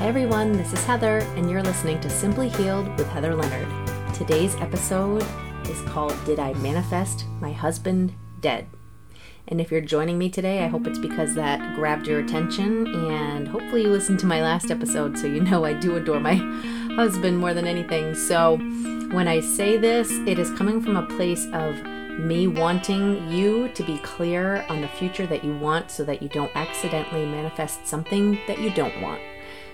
Hi, everyone. This is Heather, and you're listening to Simply Healed with Heather Leonard. Today's episode is called Did I Manifest My Husband Dead? And if you're joining me today, I hope it's because that grabbed your attention, and hopefully, you listened to my last episode so you know I do adore my husband more than anything. So, when I say this, it is coming from a place of me wanting you to be clear on the future that you want so that you don't accidentally manifest something that you don't want.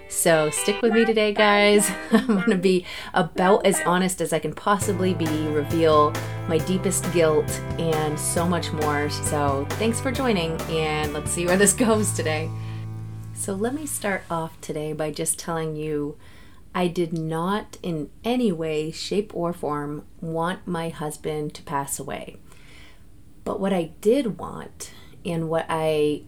So stick with me today, guys. I'm going to be about as honest as I can possibly be, reveal my deepest guilt, and so much more. So thanks for joining, and let's see where this goes today. So let me start off today by just telling you I did not in any way, shape, or form want my husband to pass away. But what I did want, and what I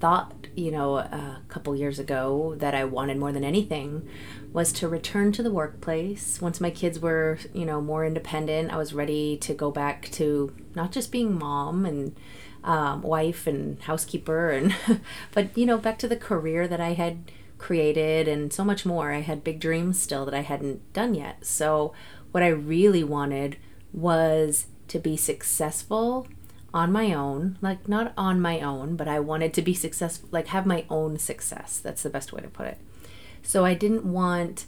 thought, you know, a couple years ago that I wanted more than anything was to return to the workplace. Once my kids were, you know, more independent, I was ready to go back to not just being mom and um, wife and housekeeper, and but you know, back to the career that I had created and so much more. I had big dreams still that I hadn't done yet. So what I really wanted was to be successful on my own, like not on my own, but I wanted to be successful, like have my own success. That's the best way to put it. So I didn't want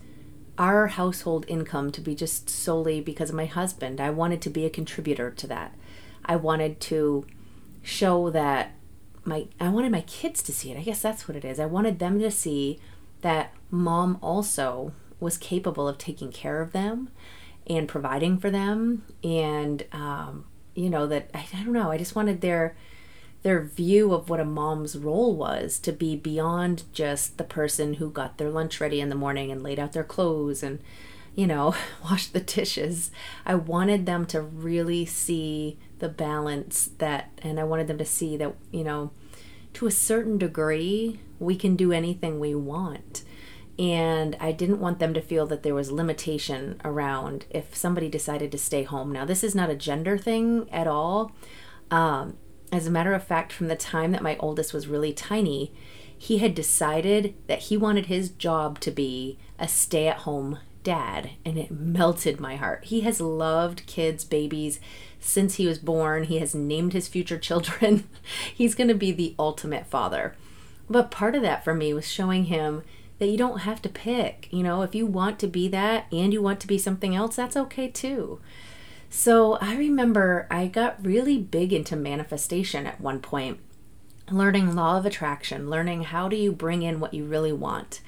our household income to be just solely because of my husband. I wanted to be a contributor to that. I wanted to show that my I wanted my kids to see it. I guess that's what it is. I wanted them to see that mom also was capable of taking care of them and providing for them and um, you know that I, I don't know i just wanted their their view of what a mom's role was to be beyond just the person who got their lunch ready in the morning and laid out their clothes and you know washed the dishes. I wanted them to really see the balance that and i wanted them to see that you know to a certain degree we can do anything we want and I didn't want them to feel that there was limitation around if somebody decided to stay home. Now, this is not a gender thing at all. Um, as a matter of fact, from the time that my oldest was really tiny, he had decided that he wanted his job to be a stay at home dad, and it melted my heart. He has loved kids, babies since he was born. He has named his future children. He's going to be the ultimate father. But part of that for me was showing him that you don't have to pick. You know, if you want to be that and you want to be something else, that's okay too. So I remember I got really big into manifestation at one point, learning law of attraction, learning how do you bring in what you really want.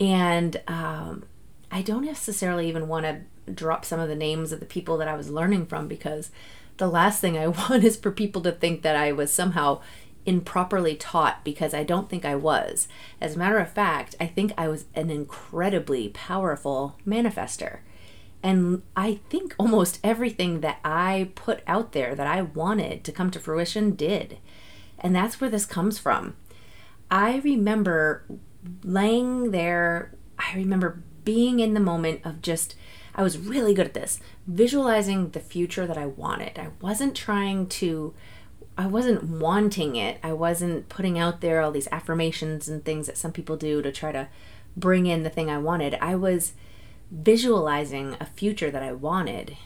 And um, I don't necessarily even want to drop some of the names of the people that I was learning from because the last thing I want is for people to think that I was somehow improperly taught because I don't think I was. As a matter of fact, I think I was an incredibly powerful manifester. And I think almost everything that I put out there that I wanted to come to fruition did. And that's where this comes from. I remember laying there, I remember being in the moment of just, I was really good at this, visualizing the future that I wanted. I wasn't trying to I wasn't wanting it. I wasn't putting out there all these affirmations and things that some people do to try to bring in the thing I wanted. I was visualizing a future that I wanted,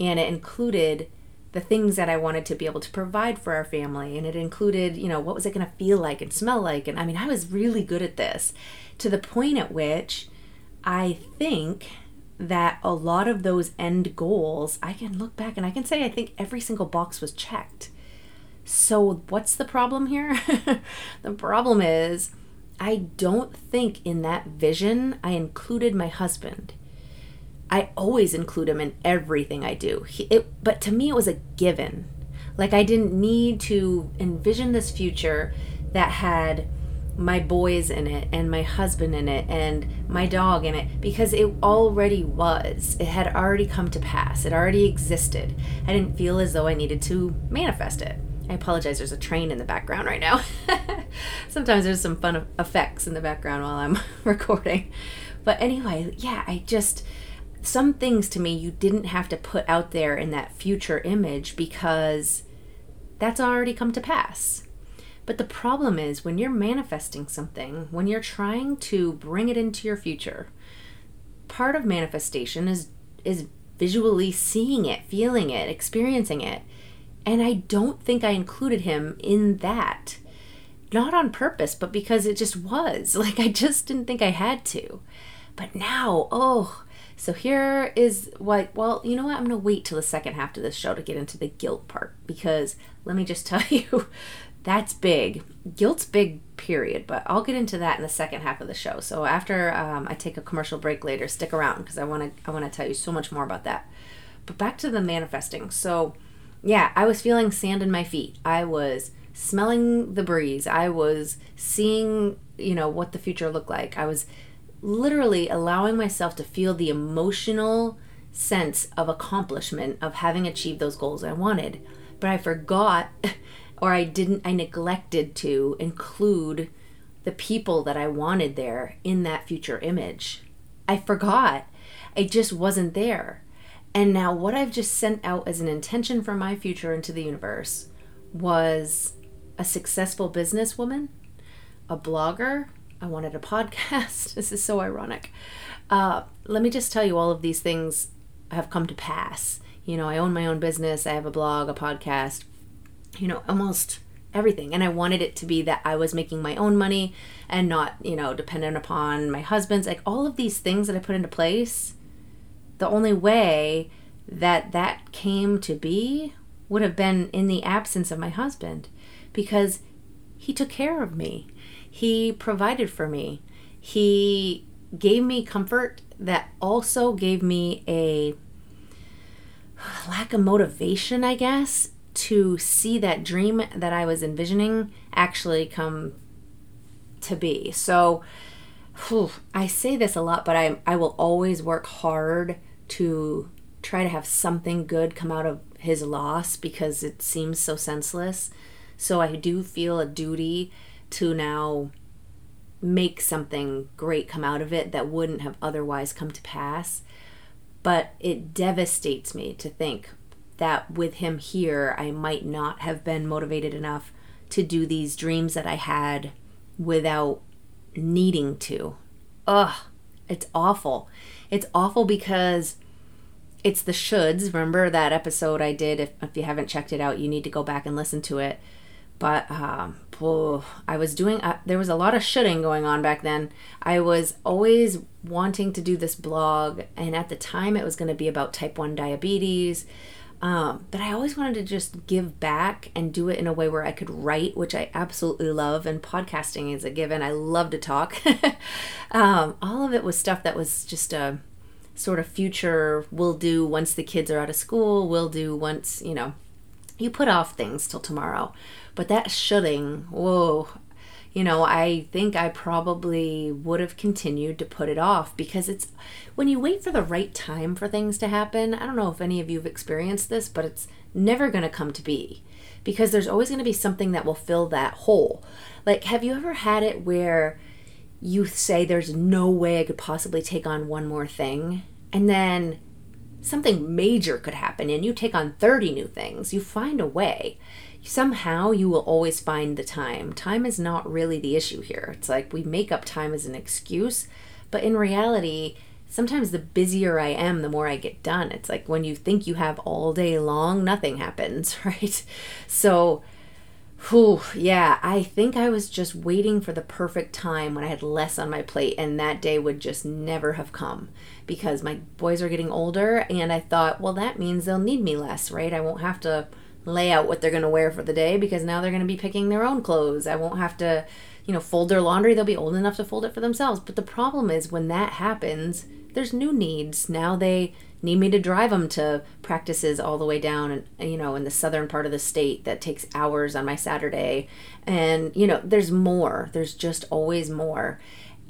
and it included the things that I wanted to be able to provide for our family. And it included, you know, what was it going to feel like and smell like. And I mean, I was really good at this to the point at which I think that a lot of those end goals, I can look back and I can say I think every single box was checked. So, what's the problem here? the problem is, I don't think in that vision I included my husband. I always include him in everything I do. He, it, but to me, it was a given. Like, I didn't need to envision this future that had my boys in it and my husband in it and my dog in it because it already was. It had already come to pass. It already existed. I didn't feel as though I needed to manifest it. I apologize, there's a train in the background right now. Sometimes there's some fun effects in the background while I'm recording. But anyway, yeah, I just, some things to me you didn't have to put out there in that future image because that's already come to pass. But the problem is when you're manifesting something, when you're trying to bring it into your future, part of manifestation is is visually seeing it, feeling it, experiencing it. And I don't think I included him in that. Not on purpose, but because it just was. Like I just didn't think I had to. But now, oh, so here is what, well, you know what? I'm going to wait till the second half of this show to get into the guilt part because let me just tell you, that's big. Guilt's big, period. But I'll get into that in the second half of the show. So after um, I take a commercial break later, stick around because I want to I want to tell you so much more about that. But back to the manifesting. So yeah, I was feeling sand in my feet. I was smelling the breeze. I was seeing, you know, what the future looked like. I was literally allowing myself to feel the emotional sense of accomplishment of having achieved those goals I wanted. But I forgot or I didn't I neglected to include the people that I wanted there in that future image. I forgot. It just wasn't there. And now what I've just sent out as an intention for my future into the universe was a successful businesswoman, a blogger, I wanted a podcast. this is so ironic. Uh, let me just tell you, all of these things have come to pass. You know, I own my own business, I have a blog, a podcast, you know, almost everything. And I wanted it to be that I was making my own money and not, you know, dependent upon my husband's. Like all of these things that I put into place, the only way that that came to be would have been in the absence of my husband because he took care of me. He provided for me. He gave me comfort that also gave me a lack of motivation, I guess, to see that dream that I was envisioning actually come to be. So, whew, I say this a lot, but I, I will always work hard to try to have something good come out of his loss because it seems so senseless. So, I do feel a duty to now make something great come out of it that wouldn't have otherwise come to pass. But it devastates me to think that with him here, I might not have been motivated enough to do these dreams that I had without needing to. Ugh, it's awful. It's awful because it's the shoulds. Remember that episode I did? If, if you haven't checked it out, you need to go back and listen to it but um, I was doing. Uh, there was a lot of shooting going on back then. I was always wanting to do this blog, and at the time it was going to be about type one diabetes. Um, but I always wanted to just give back and do it in a way where I could write, which I absolutely love. And podcasting is a given. I love to talk. um, all of it was stuff that was just a sort of future we'll do once the kids are out of school, we'll do once, you know, you put off things till tomorrow. But that shoulding, whoa, you know, I think I probably would have continued to put it off because it's when you wait for the right time for things to happen. I don't know if any of you have experienced this, but it's never going to come to be because there's always going to be something that will fill that hole. Like, have you ever had it where you say, There's no way I could possibly take on one more thing? And then something major could happen and you take on 30 new things. You find a way somehow you will always find the time. Time is not really the issue here. It's like we make up time as an excuse, but in reality, sometimes the busier I am, the more I get done. It's like when you think you have all day long, nothing happens, right? So, whew, yeah, I think I was just waiting for the perfect time when I had less on my plate, and that day would just never have come because my boys are getting older, and I thought, well, that means they'll need me less, right? I won't have to lay out what they're going to wear for the day because now they're going to be picking their own clothes. I won't have to, you know, fold their laundry. They'll be old enough to fold it for themselves. But the problem is when that happens, there's new needs. Now they need me to drive them to practices all the way down and you know in the southern part of the state that takes hours on my Saturday. And you know, there's more. There's just always more.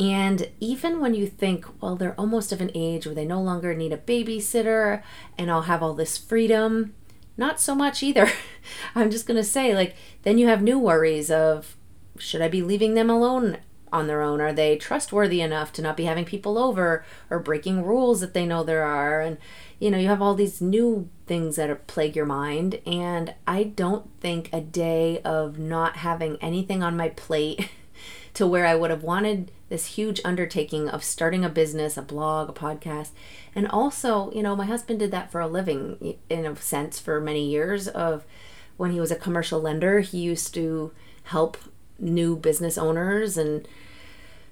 And even when you think, well, they're almost of an age where they no longer need a babysitter and I'll have all this freedom, not so much either. I'm just going to say, like, then you have new worries of should I be leaving them alone on their own? Are they trustworthy enough to not be having people over or breaking rules that they know there are? And, you know, you have all these new things that plague your mind. And I don't think a day of not having anything on my plate to where I would have wanted this huge undertaking of starting a business, a blog, a podcast. And also, you know, my husband did that for a living in a sense for many years of when he was a commercial lender, he used to help new business owners and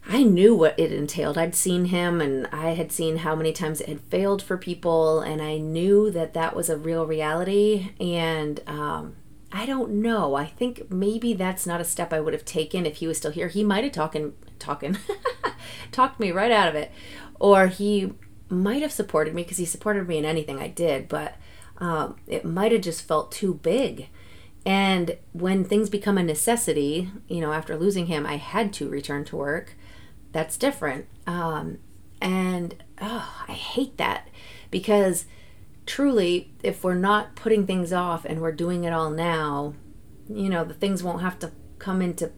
I knew what it entailed. I'd seen him and I had seen how many times it had failed for people, and I knew that that was a real reality. And um, I don't know. I think maybe that's not a step I would have taken if he was still here. He might have talking, talking, talked me right out of it, or he might have supported me because he supported me in anything I did, but um, it might have just felt too big. And when things become a necessity, you know, after losing him, I had to return to work that's different. Um, and oh, I hate that because truly, if we're not putting things off and we're doing it all now, you know, the things won't have to come into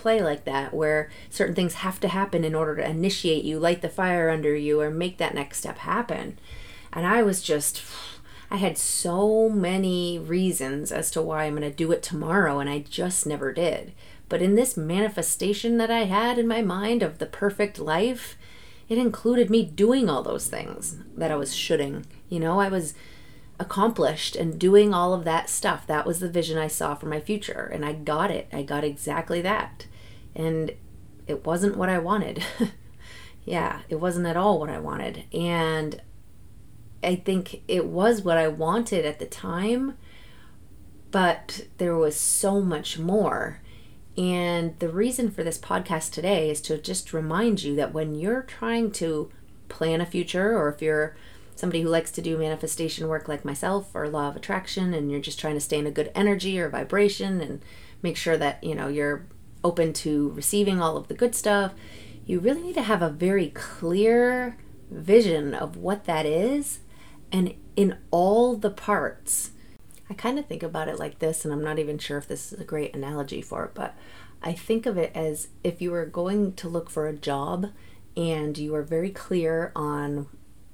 play like that where certain things have to happen in order to initiate you, light the fire under you, or make that next step happen. And I was just, I had so many reasons as to why I'm going to do it tomorrow, and I just never did. But in this manifestation that I had in my mind of the perfect life, it included me doing all those things that I was shoulding. You know, I was accomplished and doing all of that stuff. That was the vision I saw for my future. And I got it. I got exactly that. And it wasn't what I wanted. yeah, it wasn't at all what I wanted. And I think it was what I wanted at the time, but there was so much more. And the reason for this podcast today is to just remind you that when you're trying to plan a future, or if you're somebody who likes to do manifestation work like myself or law of attraction, and you're just trying to stay in a good energy or vibration and make sure that, you know, you're open to receiving all of the good stuff, you really need to have a very clear vision of what that is. And in all the parts I kind of think about it like this, and I'm not even sure if this is a great analogy for it, but I think of it as if you were going to look for a job and you are very clear on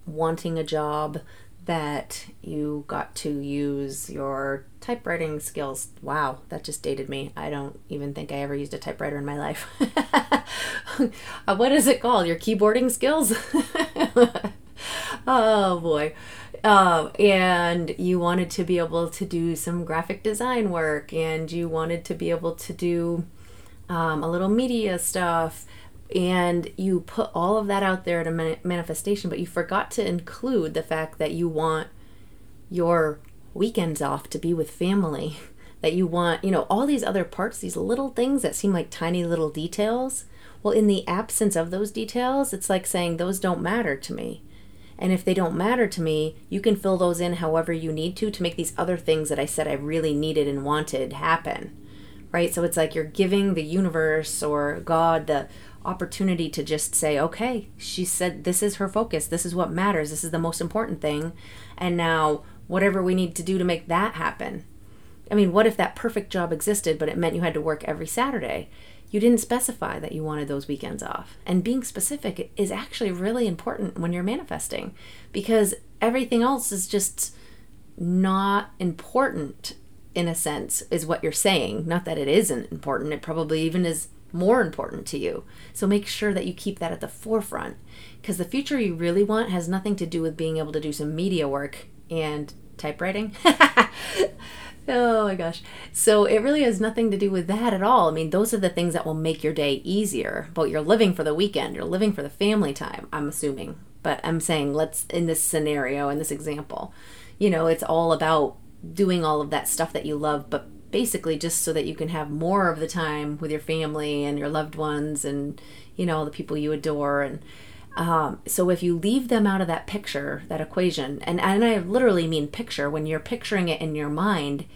wanting a job that you got to use your typewriting skills. Wow, that just dated me. I don't even think I ever used a typewriter in my life. uh, what is it called? Your keyboarding skills? oh boy. Um, and you wanted to be able to do some graphic design work and you wanted to be able to do um, a little media stuff and you put all of that out there at a manifestation but you forgot to include the fact that you want your weekends off to be with family that you want you know all these other parts these little things that seem like tiny little details well in the absence of those details it's like saying those don't matter to me and if they don't matter to me, you can fill those in however you need to to make these other things that I said I really needed and wanted happen. Right? So it's like you're giving the universe or God the opportunity to just say, okay, she said this is her focus. This is what matters. This is the most important thing. And now, whatever we need to do to make that happen. I mean, what if that perfect job existed, but it meant you had to work every Saturday? you didn't specify that you wanted those weekends off. And being specific is actually really important when you're manifesting because everything else is just not important in a sense, is what you're saying. Not that it isn't important, it probably even is more important to you. So make sure that you keep that at the forefront because the future you really want has nothing to do with being able to do some media work and typewriting. Oh my gosh. So it really has nothing to do with that at all. I mean, those are the things that will make your day easier. But you're living for the weekend, you're living for the family time, I'm assuming. But I'm saying, let's, in this scenario, in this example, you know, it's all about doing all of that stuff that you love, but basically just so that you can have more of the time with your family and your loved ones and, you know, the people you adore. And, um, so if you leave them out of that picture, that equation, and, and I literally mean picture, when you're picturing it in your mind,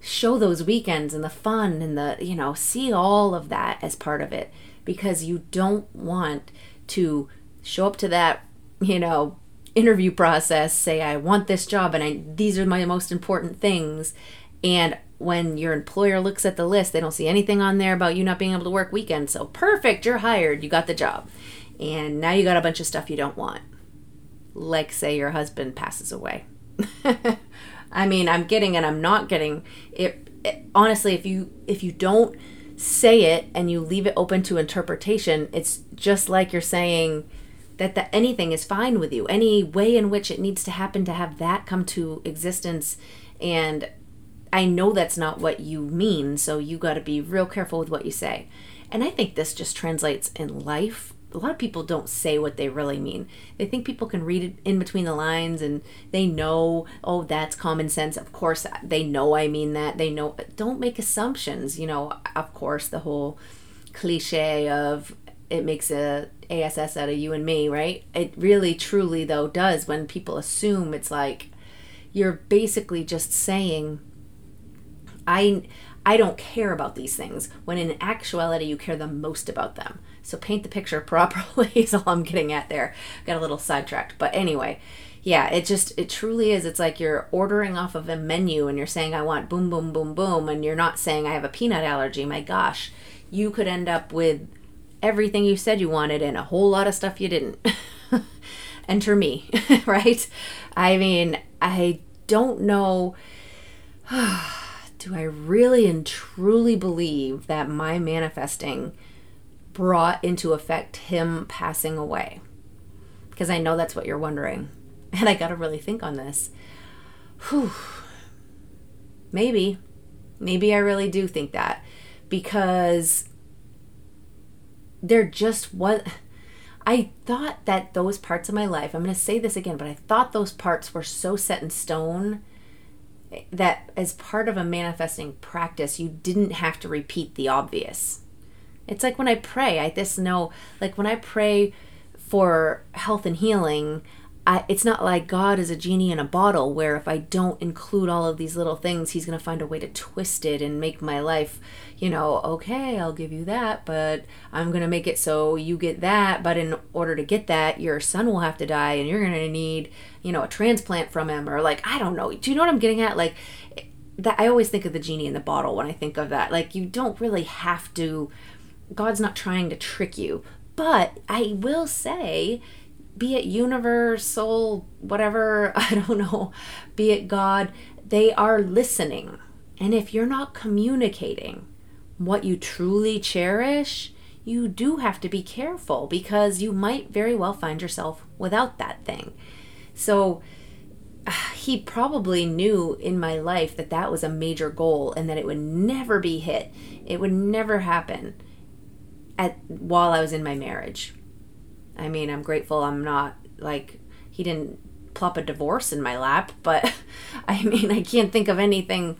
show those weekends and the fun and the, you know, see all of that as part of it because you don't want to show up to that, you know, interview process, say, I want this job and I, these are my most important things. And when your employer looks at the list, they don't see anything on there about you not being able to work weekends. So perfect, you're hired, you got the job and now you got a bunch of stuff you don't want. Like, say, your husband passes away. I mean, I'm getting and I'm not getting it, it. Honestly, if you if you don't say it and you leave it open to interpretation, it's just like you're saying that that anything is fine with you. Any way in which it needs to happen to have that come to existence and I know that's not what you mean, so you got to be real careful with what you say. And I think this just translates in life. A lot of people don't say what they really mean. They think people can read it in between the lines and they know, oh, that's common sense. Of course, uh, they know I mean that. They know. Don't make assumptions. You know, of course, the whole cliche of it makes a ASS out of you and me, right? It really, truly, though, does when people assume it's like you're basically just saying I I don't care about these things when in actuality you care the most about them. So paint the picture properly is all I'm getting at there. Got a little sidetracked. But anyway, yeah, it just it truly is. It's like you're ordering off of a menu and you're saying I want boom boom boom boom and you're not saying I have a peanut allergy. My gosh, you could end up with everything you said you wanted and a whole lot of stuff you didn't. Enter me, right? I mean, I don't know do I really and truly believe that my manifesting brought into effect him passing away? Because I know that's what you're wondering. And I got to really think on this. Whew. Maybe. Maybe I really do think that. Because there just was. I thought that those parts of my life, I'm going to say this again, but I thought those parts were so set in stone that as part of a manifesting practice, you didn't have to repeat the obvious. It's like when I pray, I just know, like when I pray for health and healing, I, it's not like God is a genie in a bottle where if I don't include all of these little things, He's going to find a way to twist it and make my life, you know, okay, I'll give you that, but I'm going to make it so you get that. But in order to get that, your son will have to die and you're going to need, you know, a transplant from him or like, I don't know. Do you know what I'm getting at? Like, that I always think of the genie in the bottle when I think of that. Like, you don't really have to, God's not trying to trick you. But I will say, be it universe, soul, whatever, I don't know, be it God, they are listening. And if you're not communicating what you truly cherish, you do have to be careful because you might very well find yourself without that thing. So, he probably knew in my life that that was a major goal and that it would never be hit. It would never happen at while I was in my marriage. I mean, I'm grateful I'm not like he didn't plop a divorce in my lap, but I mean, I can't think of anything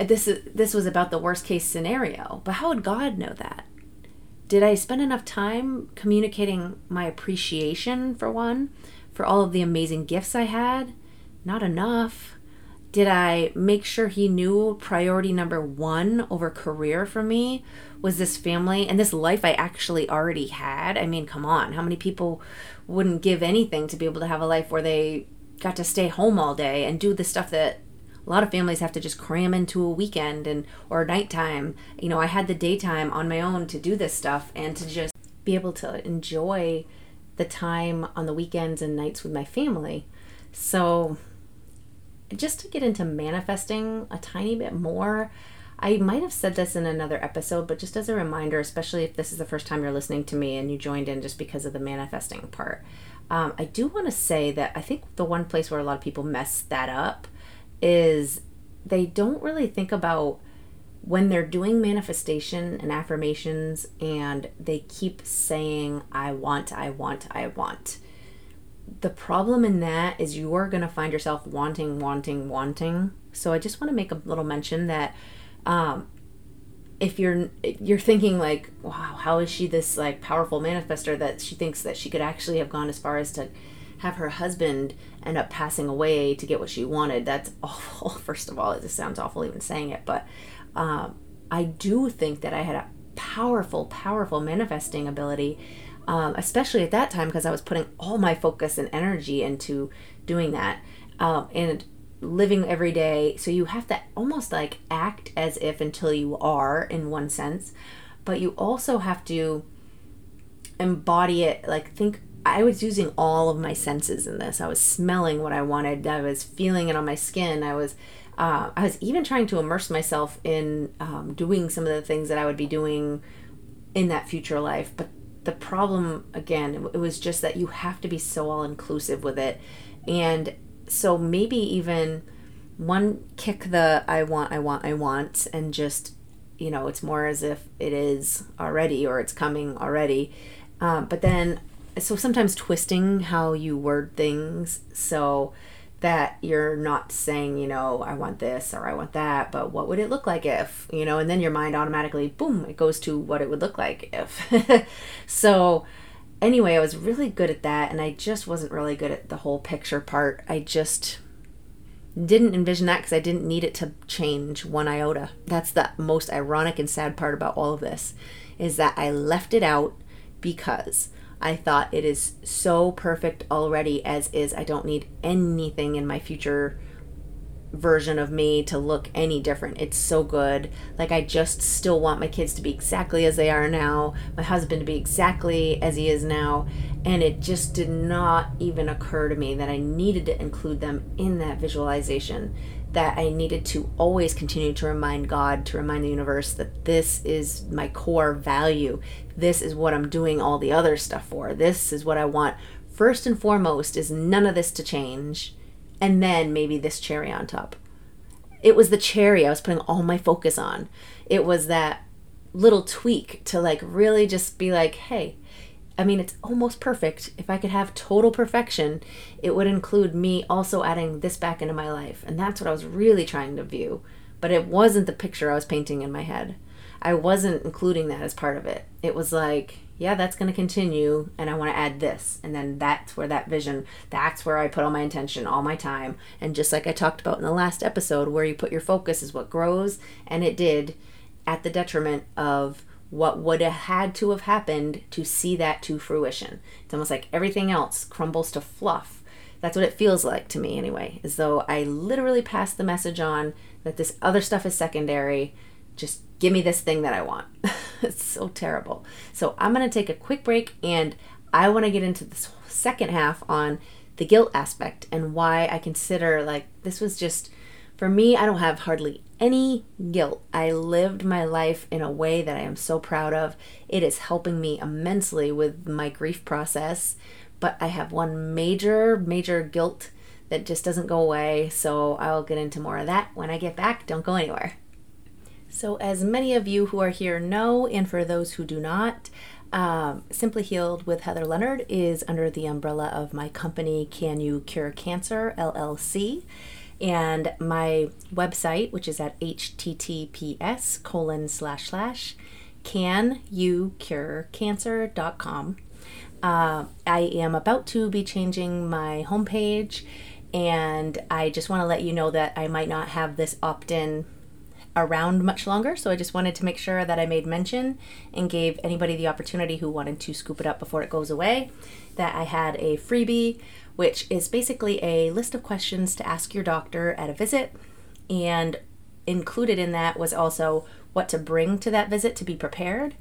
this is this was about the worst case scenario. But how would God know that? Did I spend enough time communicating my appreciation for one, for all of the amazing gifts I had? Not enough. Did I make sure he knew priority number 1 over career for me was this family and this life I actually already had. I mean, come on, how many people wouldn't give anything to be able to have a life where they got to stay home all day and do the stuff that a lot of families have to just cram into a weekend and or nighttime. You know, I had the daytime on my own to do this stuff and to just be able to enjoy the time on the weekends and nights with my family. So just to get into manifesting a tiny bit more, I might have said this in another episode, but just as a reminder, especially if this is the first time you're listening to me and you joined in just because of the manifesting part, um, I do want to say that I think the one place where a lot of people mess that up is they don't really think about when they're doing manifestation and affirmations and they keep saying, I want, I want, I want. The problem in that is you are going to find yourself wanting, wanting, wanting. So I just want to make a little mention that um, if you're you're thinking like wow how is she this like powerful manifester that she thinks that she could actually have gone as far as to have her husband end up passing away to get what she wanted that's awful first of all it just sounds awful even saying it but um, i do think that i had a powerful powerful manifesting ability um, especially at that time because i was putting all my focus and energy into doing that um, and living every day. So you have to almost like act as if until you are, in one sense, but you also have to embody it, like think I was using all of my senses in this. I was smelling what I wanted. I was feeling it on my skin. I was uh, I was even trying to immerse myself in um, doing some of the things that I would be doing in that future life. But the problem, again, it was just that you have to be so all inclusive with it. And so maybe even one kick the I want, I want, I want, and just, you know, it's more as if it is already or it's coming already. Um, but then, so sometimes twisting how you word things. So, that you're not saying, you know, I want this or I want that, but what would it look like if, you know, and then your mind automatically, boom, it goes to what it would look like if. so, anyway, I was really good at that, and I just wasn't really good at the whole picture part. I just didn't envision that because I didn't need it to change one iota. That's the most ironic and sad part about all of this is that I left it out because I thought it is so perfect already as is. I don't need anything in my future version of me to look any different. It's so good. Like I just still want my kids to be exactly as they are now, my husband to be exactly as he is now, and it just did not even occur to me that I needed to include them in that visualization. That I needed to always continue to remind God, to remind the universe that this is my core value this is what I'm doing all the other stuff for. This is what I want. First and foremost is none of this to change, and then maybe this cherry on top. It was the cherry I was putting all my focus on. It was that little tweak to like really just be like, hey, I mean, it's almost perfect. If I could have total perfection, it would include me also adding this back into my life. And that's what I was really trying to view. But it wasn't the picture I was painting in my head. I wasn't including that as part of it. It was like, yeah, that's going to continue, and I want to add this. And then that's where that vision, that's where I put all my intention, all my time. And just like I talked about in the last episode, where you put your focus is what grows, and it did at the detriment of what would have had to have happened to see that to fruition. It's almost like everything else crumbles to fluff. That's what it feels like to me, anyway, as though I literally passed the message on that this other stuff is secondary. Just give me this thing that I want. it's so terrible. So I'm going to take a quick break and I want to get into this second half on the guilt aspect and why I consider like this was just for me, I don't have hardly any guilt. I lived my life in a way that I am so proud of. It is helping me immensely with my grief process, but I have one major, major guilt that just doesn't go away. So I'll get into more of that when I get back. Don't go anywhere. So, as many of you who are here know, and for those who do not, um, Simply Healed with Heather Leonard is under the umbrella of my company, Can You Cure Cancer LLC, and my website, which is at https colon slash slash can you cure cancer.com. Uh, I am about to be changing my homepage, and I just want to let you know that I might not have this opt in around much longer. So I just wanted to make sure that I made mention and gave anybody the opportunity who wanted to scoop it up before it goes away that I had a freebie, which is basically a list of questions to ask your doctor at a visit. And included in that was also what to bring to that visit to be prepared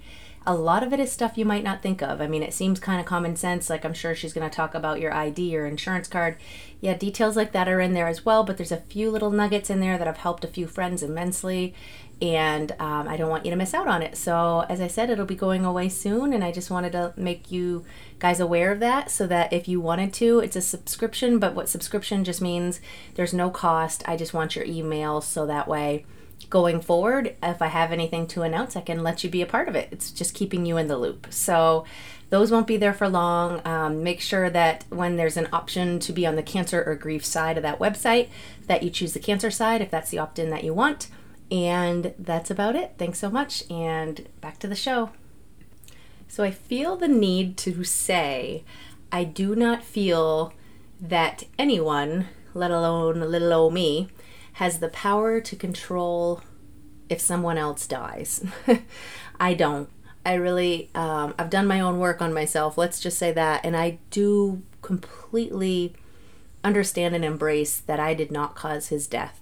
a lot of it is stuff you might not think of. I mean, it seems kind of common sense. Like, I'm sure she's going to talk about your ID or insurance card. Yeah, details like that are in there as well, but there's a few little nuggets in there that have helped a few friends immensely. And um, I don't want you to miss out on it. So, as I said, it'll be going away soon. And I just wanted to make you guys aware of that so that if you wanted to, it's a subscription. But what subscription just means there's no cost. I just want your email so that way going forward, if I have anything to announce, I can let you be a part of it. It's just keeping you in the loop. So those won't be there for long. Um, make sure that when there's an option to be on the cancer or grief side of that website, that you choose the cancer side if that's the opt in that you want. And that's about it. Thanks so much. And back to the show. So I feel the need to say, I do not feel that anyone, let alone little old me, has the power to control if someone else dies. I don't. I really, um, I've done my own work on myself, let's just say that, and I do completely understand and embrace that I did not cause his death.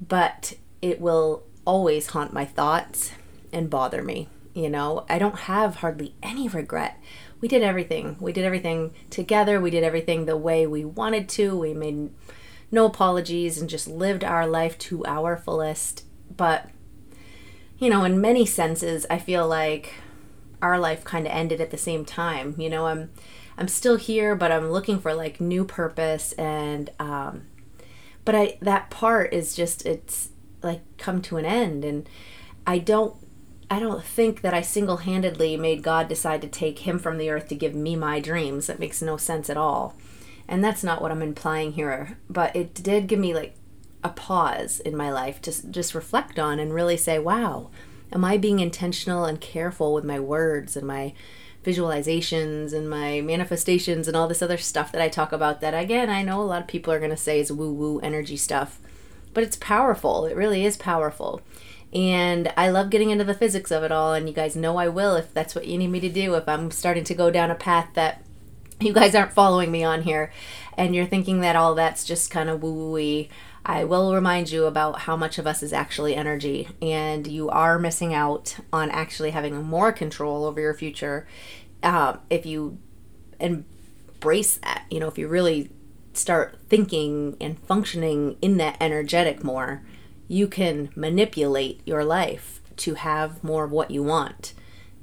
But it will always haunt my thoughts and bother me. You know, I don't have hardly any regret. We did everything. We did everything together. We did everything the way we wanted to. We made no apologies and just lived our life to our fullest. But, you know, in many senses, I feel like our life kind of ended at the same time. You know, I'm I'm still here, but I'm looking for like new purpose and um but I that part is just it's like come to an end and I don't I don't think that I single-handedly made God decide to take him from the earth to give me my dreams. That makes no sense at all. And that's not what I'm implying here, but it did give me like a pause in my life to just reflect on and really say, wow, am I being intentional and careful with my words and my visualizations and my manifestations and all this other stuff that I talk about that again I know a lot of people are going to say is woo woo energy stuff but it's powerful. It really is powerful. And I love getting into the physics of it all and you guys know I will if that's what you need me to do if I'm starting to go down a path that you guys aren't following me on here and you're thinking that all that's just kind of woo woo I will remind you about how much of us is actually energy, and you are missing out on actually having more control over your future uh, if you embrace that. You know, if you really start thinking and functioning in that energetic more, you can manipulate your life to have more of what you want.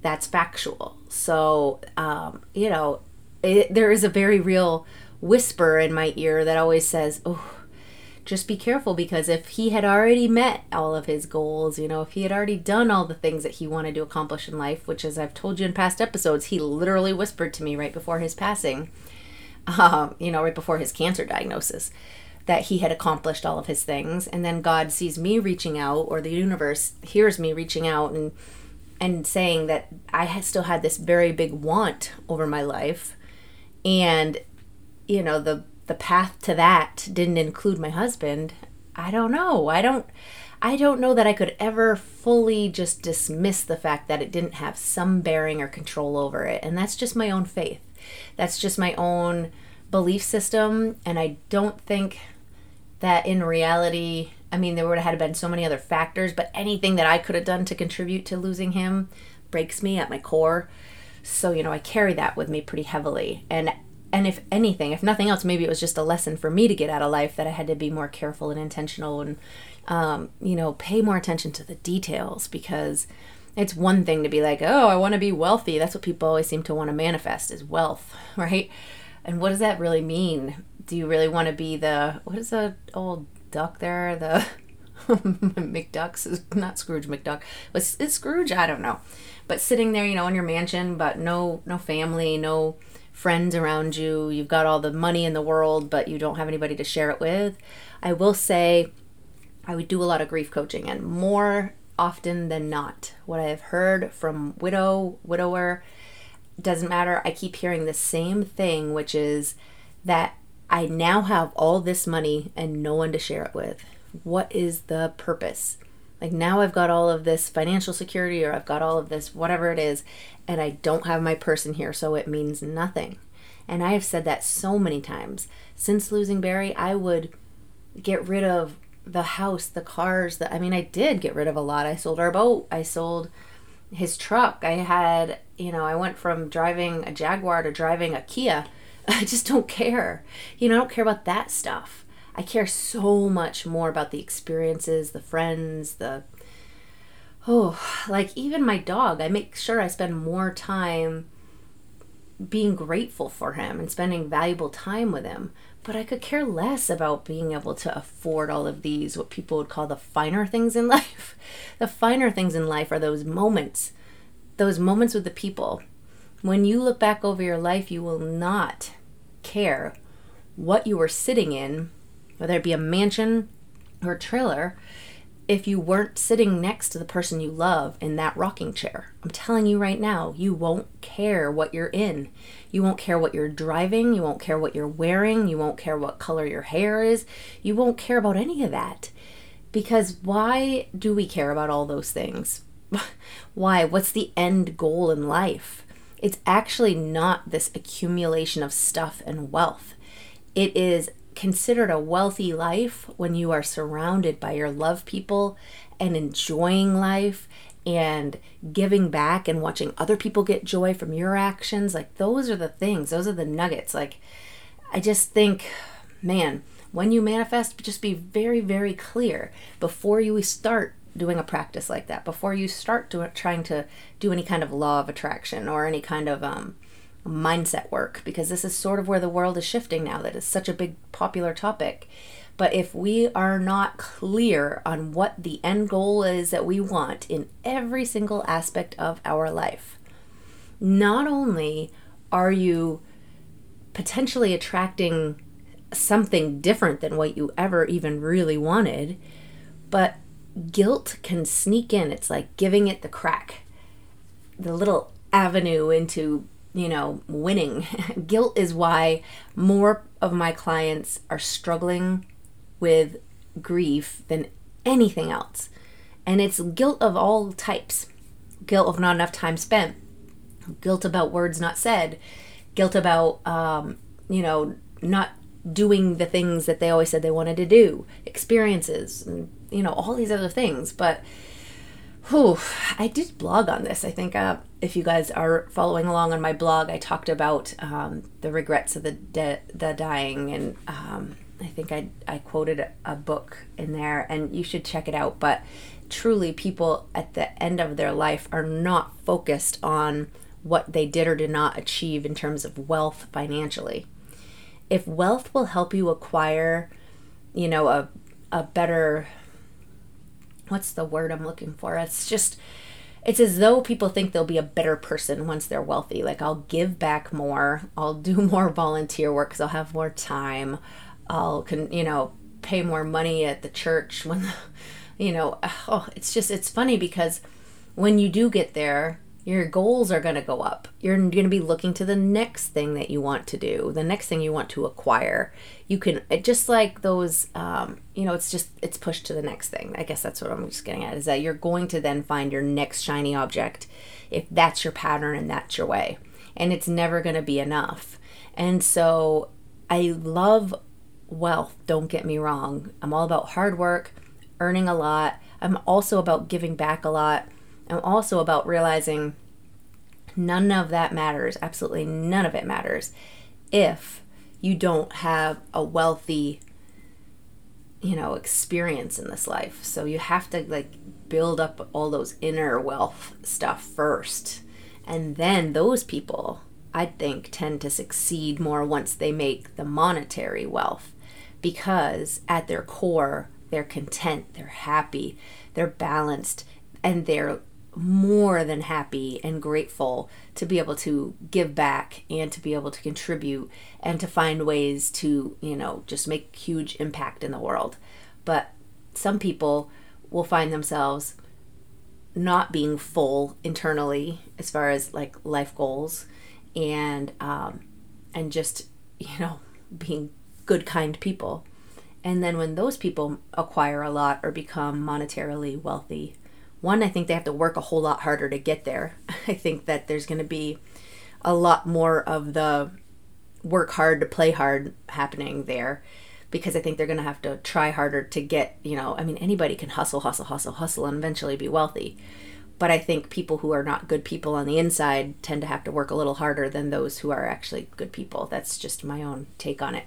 That's factual. So, um, you know, it, there is a very real whisper in my ear that always says, oh, just be careful because if he had already met all of his goals, you know, if he had already done all the things that he wanted to accomplish in life, which, as I've told you in past episodes, he literally whispered to me right before his passing, um, you know, right before his cancer diagnosis, that he had accomplished all of his things. And then God sees me reaching out, or the universe hears me reaching out and and saying that I still had this very big want over my life, and you know the the path to that didn't include my husband, I don't know. I don't I don't know that I could ever fully just dismiss the fact that it didn't have some bearing or control over it. And that's just my own faith. That's just my own belief system and I don't think that in reality I mean, there would have had been so many other factors, but anything that I could have done to contribute to losing him breaks me at my core. So, you know, I carry that with me pretty heavily. And and if anything, if nothing else, maybe it was just a lesson for me to get out of life that I had to be more careful and intentional and, um, you know, pay more attention to the details because it's one thing to be like, oh, I want to be wealthy. That's what people always seem to want to manifest is wealth, right? And what does that really mean? Do you really want to be the, what is the old duck there? The McDuck's, is not Scrooge McDuck. Was it Scrooge? I don't know. But sitting there, you know, in your mansion, but no, no family, no, friends around you, you've got all the money in the world, but you don't have anybody to share it with. I will say I would do a lot of grief coaching, and more often than not, what I have heard from widow, widower, doesn't matter. I keep hearing the same thing, which is that I now have all this money and no one to share it with. What is the purpose? Like now I've got all of this financial security or I've got all of this whatever it is and I don't have my person here so it means nothing. And I have said that so many times. Since losing Barry, I would get rid of the house, the cars, the I mean I did get rid of a lot. I sold our boat, I sold his truck. I had, you know, I went from driving a Jaguar to driving a Kia. I just don't care. You know, I don't care about that stuff. I care so much more about the experiences, the friends, the oh, like even my dog. I make sure I spend more time being grateful for him and spending valuable time with him. But I could care less about being able to afford all of these, what people would call the finer things in life. The finer things in life are those moments, those moments with the people. When you look back over your life, you will not care what you were sitting in whether it be a mansion or a trailer, if you weren't sitting next to the person you love in that rocking chair. I'm telling you right now, you won't care what you're in. You won't care what you're driving. You won't care what you're wearing. You won't care what color your hair is. You won't care about any of that. Because why do we care about all those things? why? What's the end goal in life? It's actually not this accumulation of stuff and wealth. It is considered a wealthy life when you are surrounded by your love people and enjoying life and giving back and watching other people get joy from your actions. Like those are the things. Those are the nuggets. Like i just think man when you manifest just be very very clear before you start doing a practice like that before you start to, trying to do any kind of law of attraction or any kind of um, mindset work because this is sort of where the world is shifting now that is such a big popular topic but if we are not clear on what the end goal is that we want in every single aspect of our life, not only are you potentially attracting something different than what you ever even really wanted, but guilt can sneak in. It's like giving it the crack, the little avenue into, you know, winning. guilt is why more of my clients are struggling with grief than anything else. And it's guilt of all types guilt of not enough time spent, guilt about words not said, guilt about, um, you know, not doing the things that they always said they wanted to do, experiences, and, you know, all these other things. But, whew, I did blog on this. I think uh, if you guys are following along on my blog, I talked about um, the regrets of the de- the dying and um, I think I, I quoted a book in there, and you should check it out. But truly, people at the end of their life are not focused on what they did or did not achieve in terms of wealth financially. If wealth will help you acquire, you know, a, a better, what's the word I'm looking for? It's just, it's as though people think they'll be a better person once they're wealthy. Like, I'll give back more, I'll do more volunteer work because I'll have more time. I'll can you know pay more money at the church when you know oh it's just it's funny because when you do get there your goals are going to go up you're going to be looking to the next thing that you want to do the next thing you want to acquire you can just like those um, you know it's just it's pushed to the next thing i guess that's what i'm just getting at is that you're going to then find your next shiny object if that's your pattern and that's your way and it's never going to be enough and so i love wealth, don't get me wrong. I'm all about hard work, earning a lot. I'm also about giving back a lot. I'm also about realizing none of that matters. Absolutely none of it matters if you don't have a wealthy you know experience in this life so you have to like build up all those inner wealth stuff first and then those people i think tend to succeed more once they make the monetary wealth because at their core, they're content, they're happy, they're balanced, and they're more than happy and grateful to be able to give back and to be able to contribute and to find ways to, you know, just make huge impact in the world. But some people will find themselves not being full internally as far as like life goals and um and just you know being good, kind people. And then when those people acquire a lot or become monetarily wealthy, one, I think they have to work a whole lot harder to get there. I think that there's going to be a lot more of the work hard to play hard happening there because I think they're going to have to try harder to get, you know, I mean, anybody can hustle, hustle, hustle, hustle, and eventually be wealthy. But I think people who are not good people on the inside tend to have to work a little harder than those who are actually good people. That's just my own take on it.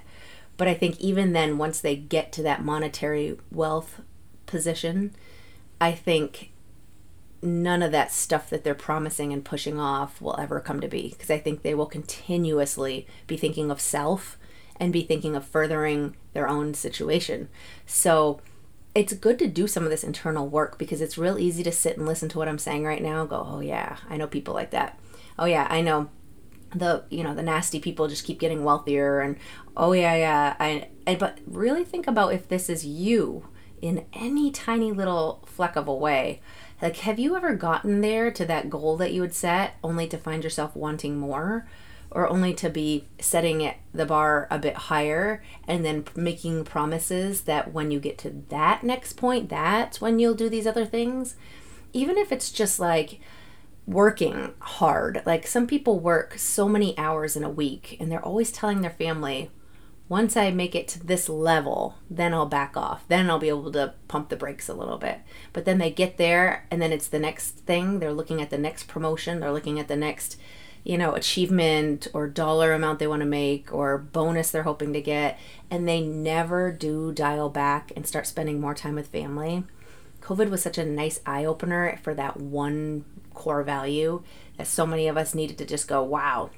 But I think even then, once they get to that monetary wealth position, I think none of that stuff that they're promising and pushing off will ever come to be because I think they will continuously be thinking of self and be thinking of furthering their own situation. So it's good to do some of this internal work because it's real easy to sit and listen to what I'm saying right now go, oh yeah, I know people like that. Oh yeah, I know the you know the nasty people just keep getting wealthier and oh yeah yeah I, I but really think about if this is you in any tiny little fleck of a way like have you ever gotten there to that goal that you had set only to find yourself wanting more or only to be setting it the bar a bit higher and then making promises that when you get to that next point that's when you'll do these other things even if it's just like working hard. Like some people work so many hours in a week and they're always telling their family, once I make it to this level, then I'll back off. Then I'll be able to pump the brakes a little bit. But then they get there and then it's the next thing. They're looking at the next promotion, they're looking at the next, you know, achievement or dollar amount they want to make or bonus they're hoping to get. And they never do dial back and start spending more time with family. COVID was such a nice eye opener for that one core value that so many of us needed to just go, wow,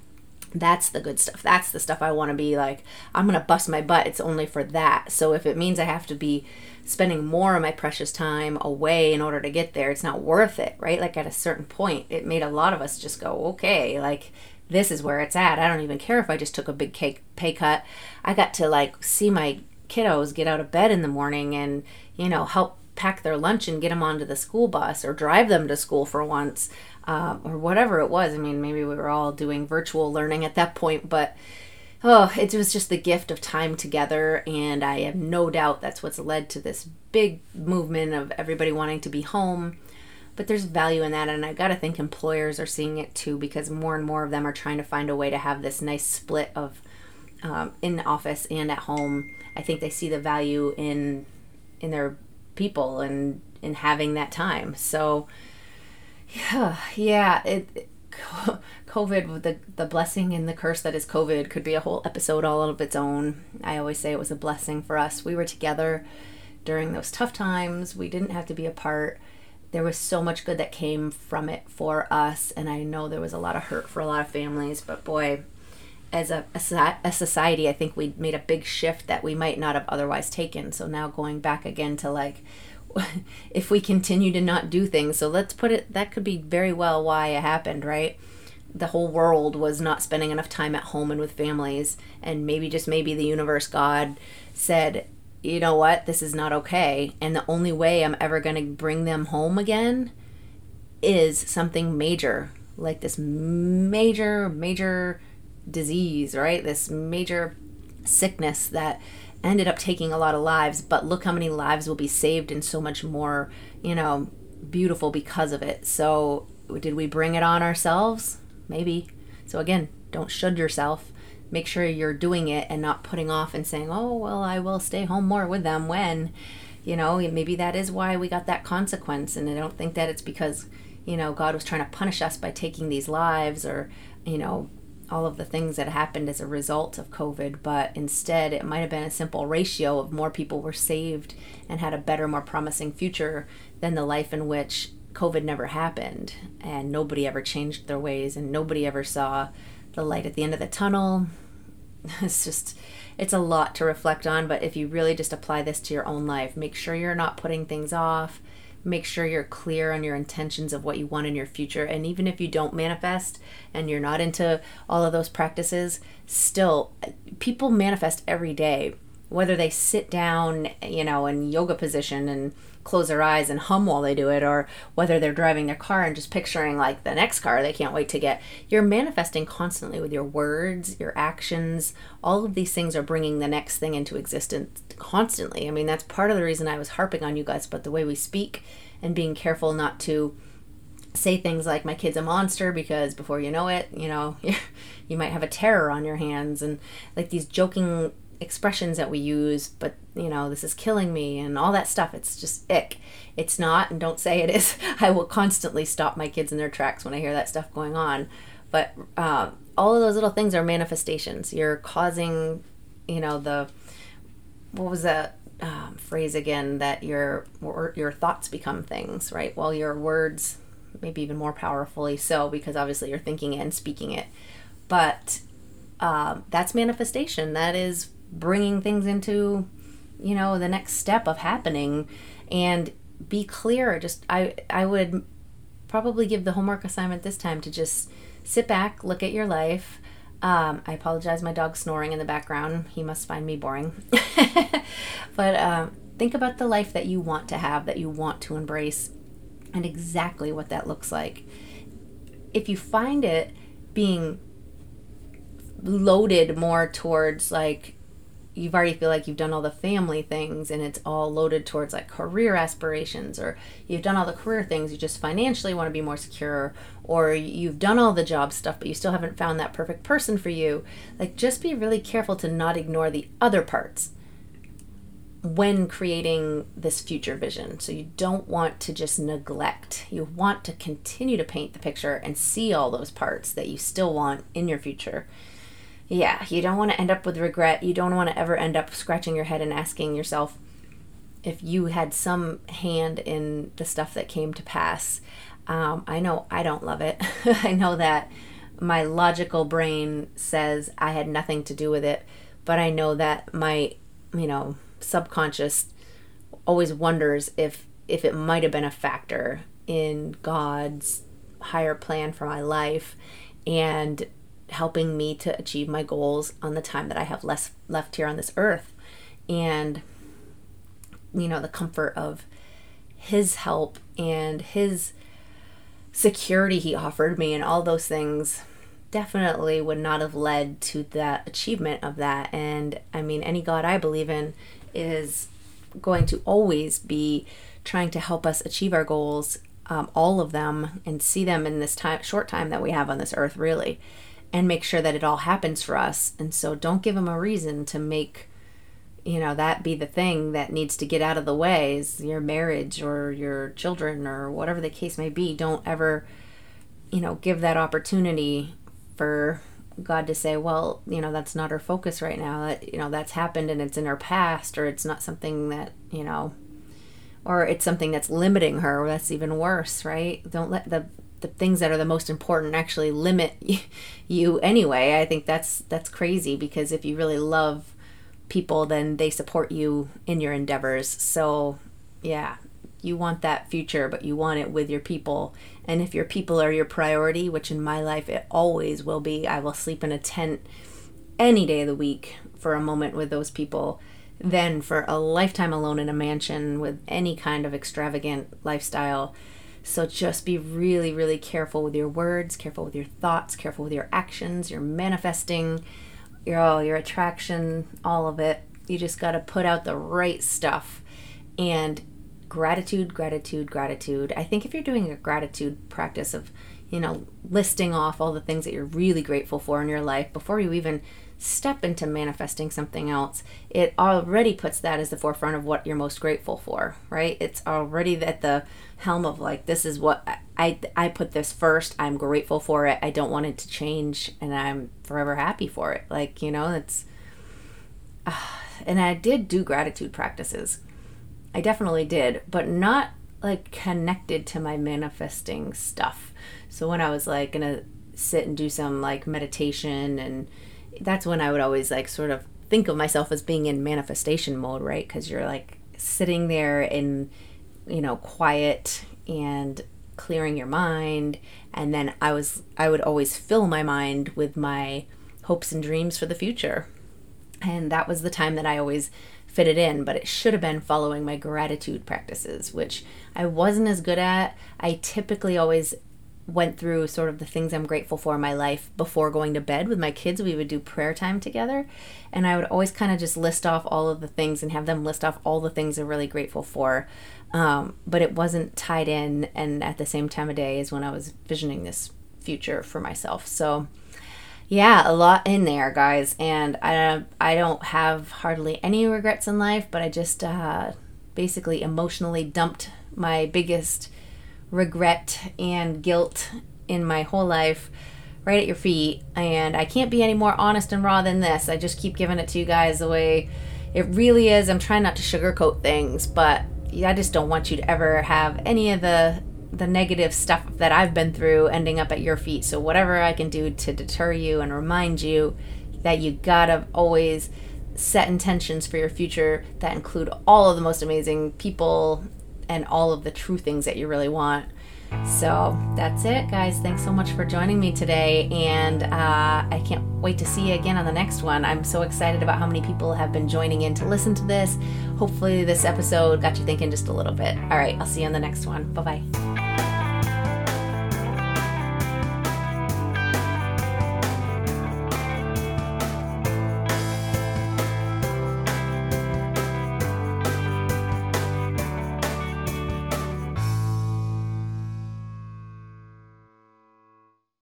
that's the good stuff. That's the stuff I want to be like, I'm going to bust my butt. It's only for that. So if it means I have to be spending more of my precious time away in order to get there, it's not worth it, right? Like at a certain point, it made a lot of us just go, okay, like this is where it's at. I don't even care if I just took a big cake pay cut. I got to like see my kiddos get out of bed in the morning and, you know, help pack their lunch and get them onto the school bus or drive them to school for once uh, or whatever it was. I mean, maybe we were all doing virtual learning at that point, but oh, it was just the gift of time together. And I have no doubt that's what's led to this big movement of everybody wanting to be home. But there's value in that, and I gotta think employers are seeing it too because more and more of them are trying to find a way to have this nice split of um, in office and at home. I think they see the value in in their people and in having that time. So yeah, yeah. It, COVID, the the blessing and the curse that is COVID, could be a whole episode all of its own. I always say it was a blessing for us. We were together during those tough times. We didn't have to be apart. There was so much good that came from it for us, and I know there was a lot of hurt for a lot of families. But boy, as a, a, a society, I think we made a big shift that we might not have otherwise taken. So now going back again to like if we continue to not do things. So let's put it that could be very well why it happened, right? The whole world was not spending enough time at home and with families, and maybe just maybe the universe, God, said, you know what, this is not okay. And the only way I'm ever going to bring them home again is something major, like this major, major disease, right? This major sickness that ended up taking a lot of lives, but look how many lives will be saved and so much more, you know, beautiful because of it. So, did we bring it on ourselves? Maybe. So, again, don't should yourself. Make sure you're doing it and not putting off and saying, oh, well, I will stay home more with them when, you know, maybe that is why we got that consequence. And I don't think that it's because, you know, God was trying to punish us by taking these lives or, you know, all of the things that happened as a result of COVID, but instead it might have been a simple ratio of more people were saved and had a better, more promising future than the life in which COVID never happened and nobody ever changed their ways and nobody ever saw the light at the end of the tunnel. It's just, it's a lot to reflect on, but if you really just apply this to your own life, make sure you're not putting things off make sure you're clear on your intentions of what you want in your future. And even if you don't manifest and you're not into all of those practices, still, people manifest every day, whether they sit down, you know, in yoga position and close their eyes and hum while they do it, or whether they're driving their car and just picturing like the next car they can't wait to get. You're manifesting constantly with your words, your actions. All of these things are bringing the next thing into existence constantly. I mean, that's part of the reason I was harping on you guys about the way we speak and being careful not to say things like my kid's a monster because before you know it you know you might have a terror on your hands and like these joking expressions that we use, but you know, this is killing me and all that stuff. It's just ick. It's not, and don't say it is. I will constantly stop my kids in their tracks when I hear that stuff going on. But uh, all of those little things are manifestations. You're causing, you know, the what was that um, phrase again? That your your thoughts become things, right? Well, your words, maybe even more powerfully so, because obviously you're thinking and speaking it. But um, that's manifestation. That is bringing things into you know the next step of happening. And be clear just i i would probably give the homework assignment this time to just sit back look at your life. Um, i apologize my dog's snoring in the background. He must find me boring. But um, think about the life that you want to have that you want to embrace and exactly what that looks like. If you find it being loaded more towards like you've already feel like you've done all the family things and it's all loaded towards like career aspirations or you've done all the career things you just financially want to be more secure or you've done all the job stuff but you still haven't found that perfect person for you like just be really careful to not ignore the other parts when creating this future vision. So you don't want to just neglect. You want to continue to paint the picture and see all those parts that you still want in your future. Yeah, you don't want to end up with regret. You don't want to ever end up scratching your head and asking yourself if you had some hand in the stuff that came to pass. Um, I know I don't love it. I know that my logical brain says I had nothing to do with it, but I know that my, you know, subconscious always wonders if if it might have been a factor in God's higher plan for my life and helping me to achieve my goals on the time that I have less left here on this earth. And you know the comfort of his help and his security he offered me and all those things definitely would not have led to that achievement of that. And i mean any god i believe in is going to always be trying to help us achieve our goals, um, all of them, and see them in this time, short time that we have on this earth, really, and make sure that it all happens for us. And so, don't give them a reason to make, you know, that be the thing that needs to get out of the way. Is your marriage or your children or whatever the case may be. Don't ever, you know, give that opportunity for God to say, well, you know, that's not her focus right now. That you know, that's happened and it's in her past, or it's not something that you know, or it's something that's limiting her. Or that's even worse, right? Don't let the the things that are the most important actually limit you anyway. I think that's that's crazy because if you really love people, then they support you in your endeavors. So, yeah, you want that future, but you want it with your people. And if your people are your priority, which in my life it always will be, I will sleep in a tent any day of the week for a moment with those people than for a lifetime alone in a mansion with any kind of extravagant lifestyle. So just be really, really careful with your words, careful with your thoughts, careful with your actions, your manifesting, your all your attraction, all of it. You just got to put out the right stuff and gratitude, gratitude, gratitude. I think if you're doing a gratitude practice of, you know, listing off all the things that you're really grateful for in your life before you even step into manifesting something else, it already puts that as the forefront of what you're most grateful for, right? It's already at the helm of like this is what I I put this first. I'm grateful for it. I don't want it to change and I'm forever happy for it. Like, you know, it's uh, and I did do gratitude practices I definitely did, but not like connected to my manifesting stuff. So when I was like gonna sit and do some like meditation, and that's when I would always like sort of think of myself as being in manifestation mode, right? Because you're like sitting there in, you know, quiet and clearing your mind. And then I was, I would always fill my mind with my hopes and dreams for the future. And that was the time that I always fit it in, but it should have been following my gratitude practices, which I wasn't as good at. I typically always went through sort of the things I'm grateful for in my life before going to bed with my kids. We would do prayer time together, and I would always kind of just list off all of the things and have them list off all the things they're really grateful for. Um, but it wasn't tied in, and at the same time of day is when I was visioning this future for myself. So, yeah, a lot in there, guys. And I I don't have hardly any regrets in life, but I just uh, basically emotionally dumped my biggest regret and guilt in my whole life right at your feet. And I can't be any more honest and raw than this. I just keep giving it to you guys the way it really is. I'm trying not to sugarcoat things, but I just don't want you to ever have any of the the negative stuff that I've been through ending up at your feet. So whatever I can do to deter you and remind you that you gotta always set intentions for your future that include all of the most amazing people and all of the true things that you really want. So that's it, guys. Thanks so much for joining me today. And uh, I can't wait to see you again on the next one. I'm so excited about how many people have been joining in to listen to this. Hopefully, this episode got you thinking just a little bit. All right, I'll see you on the next one. Bye bye.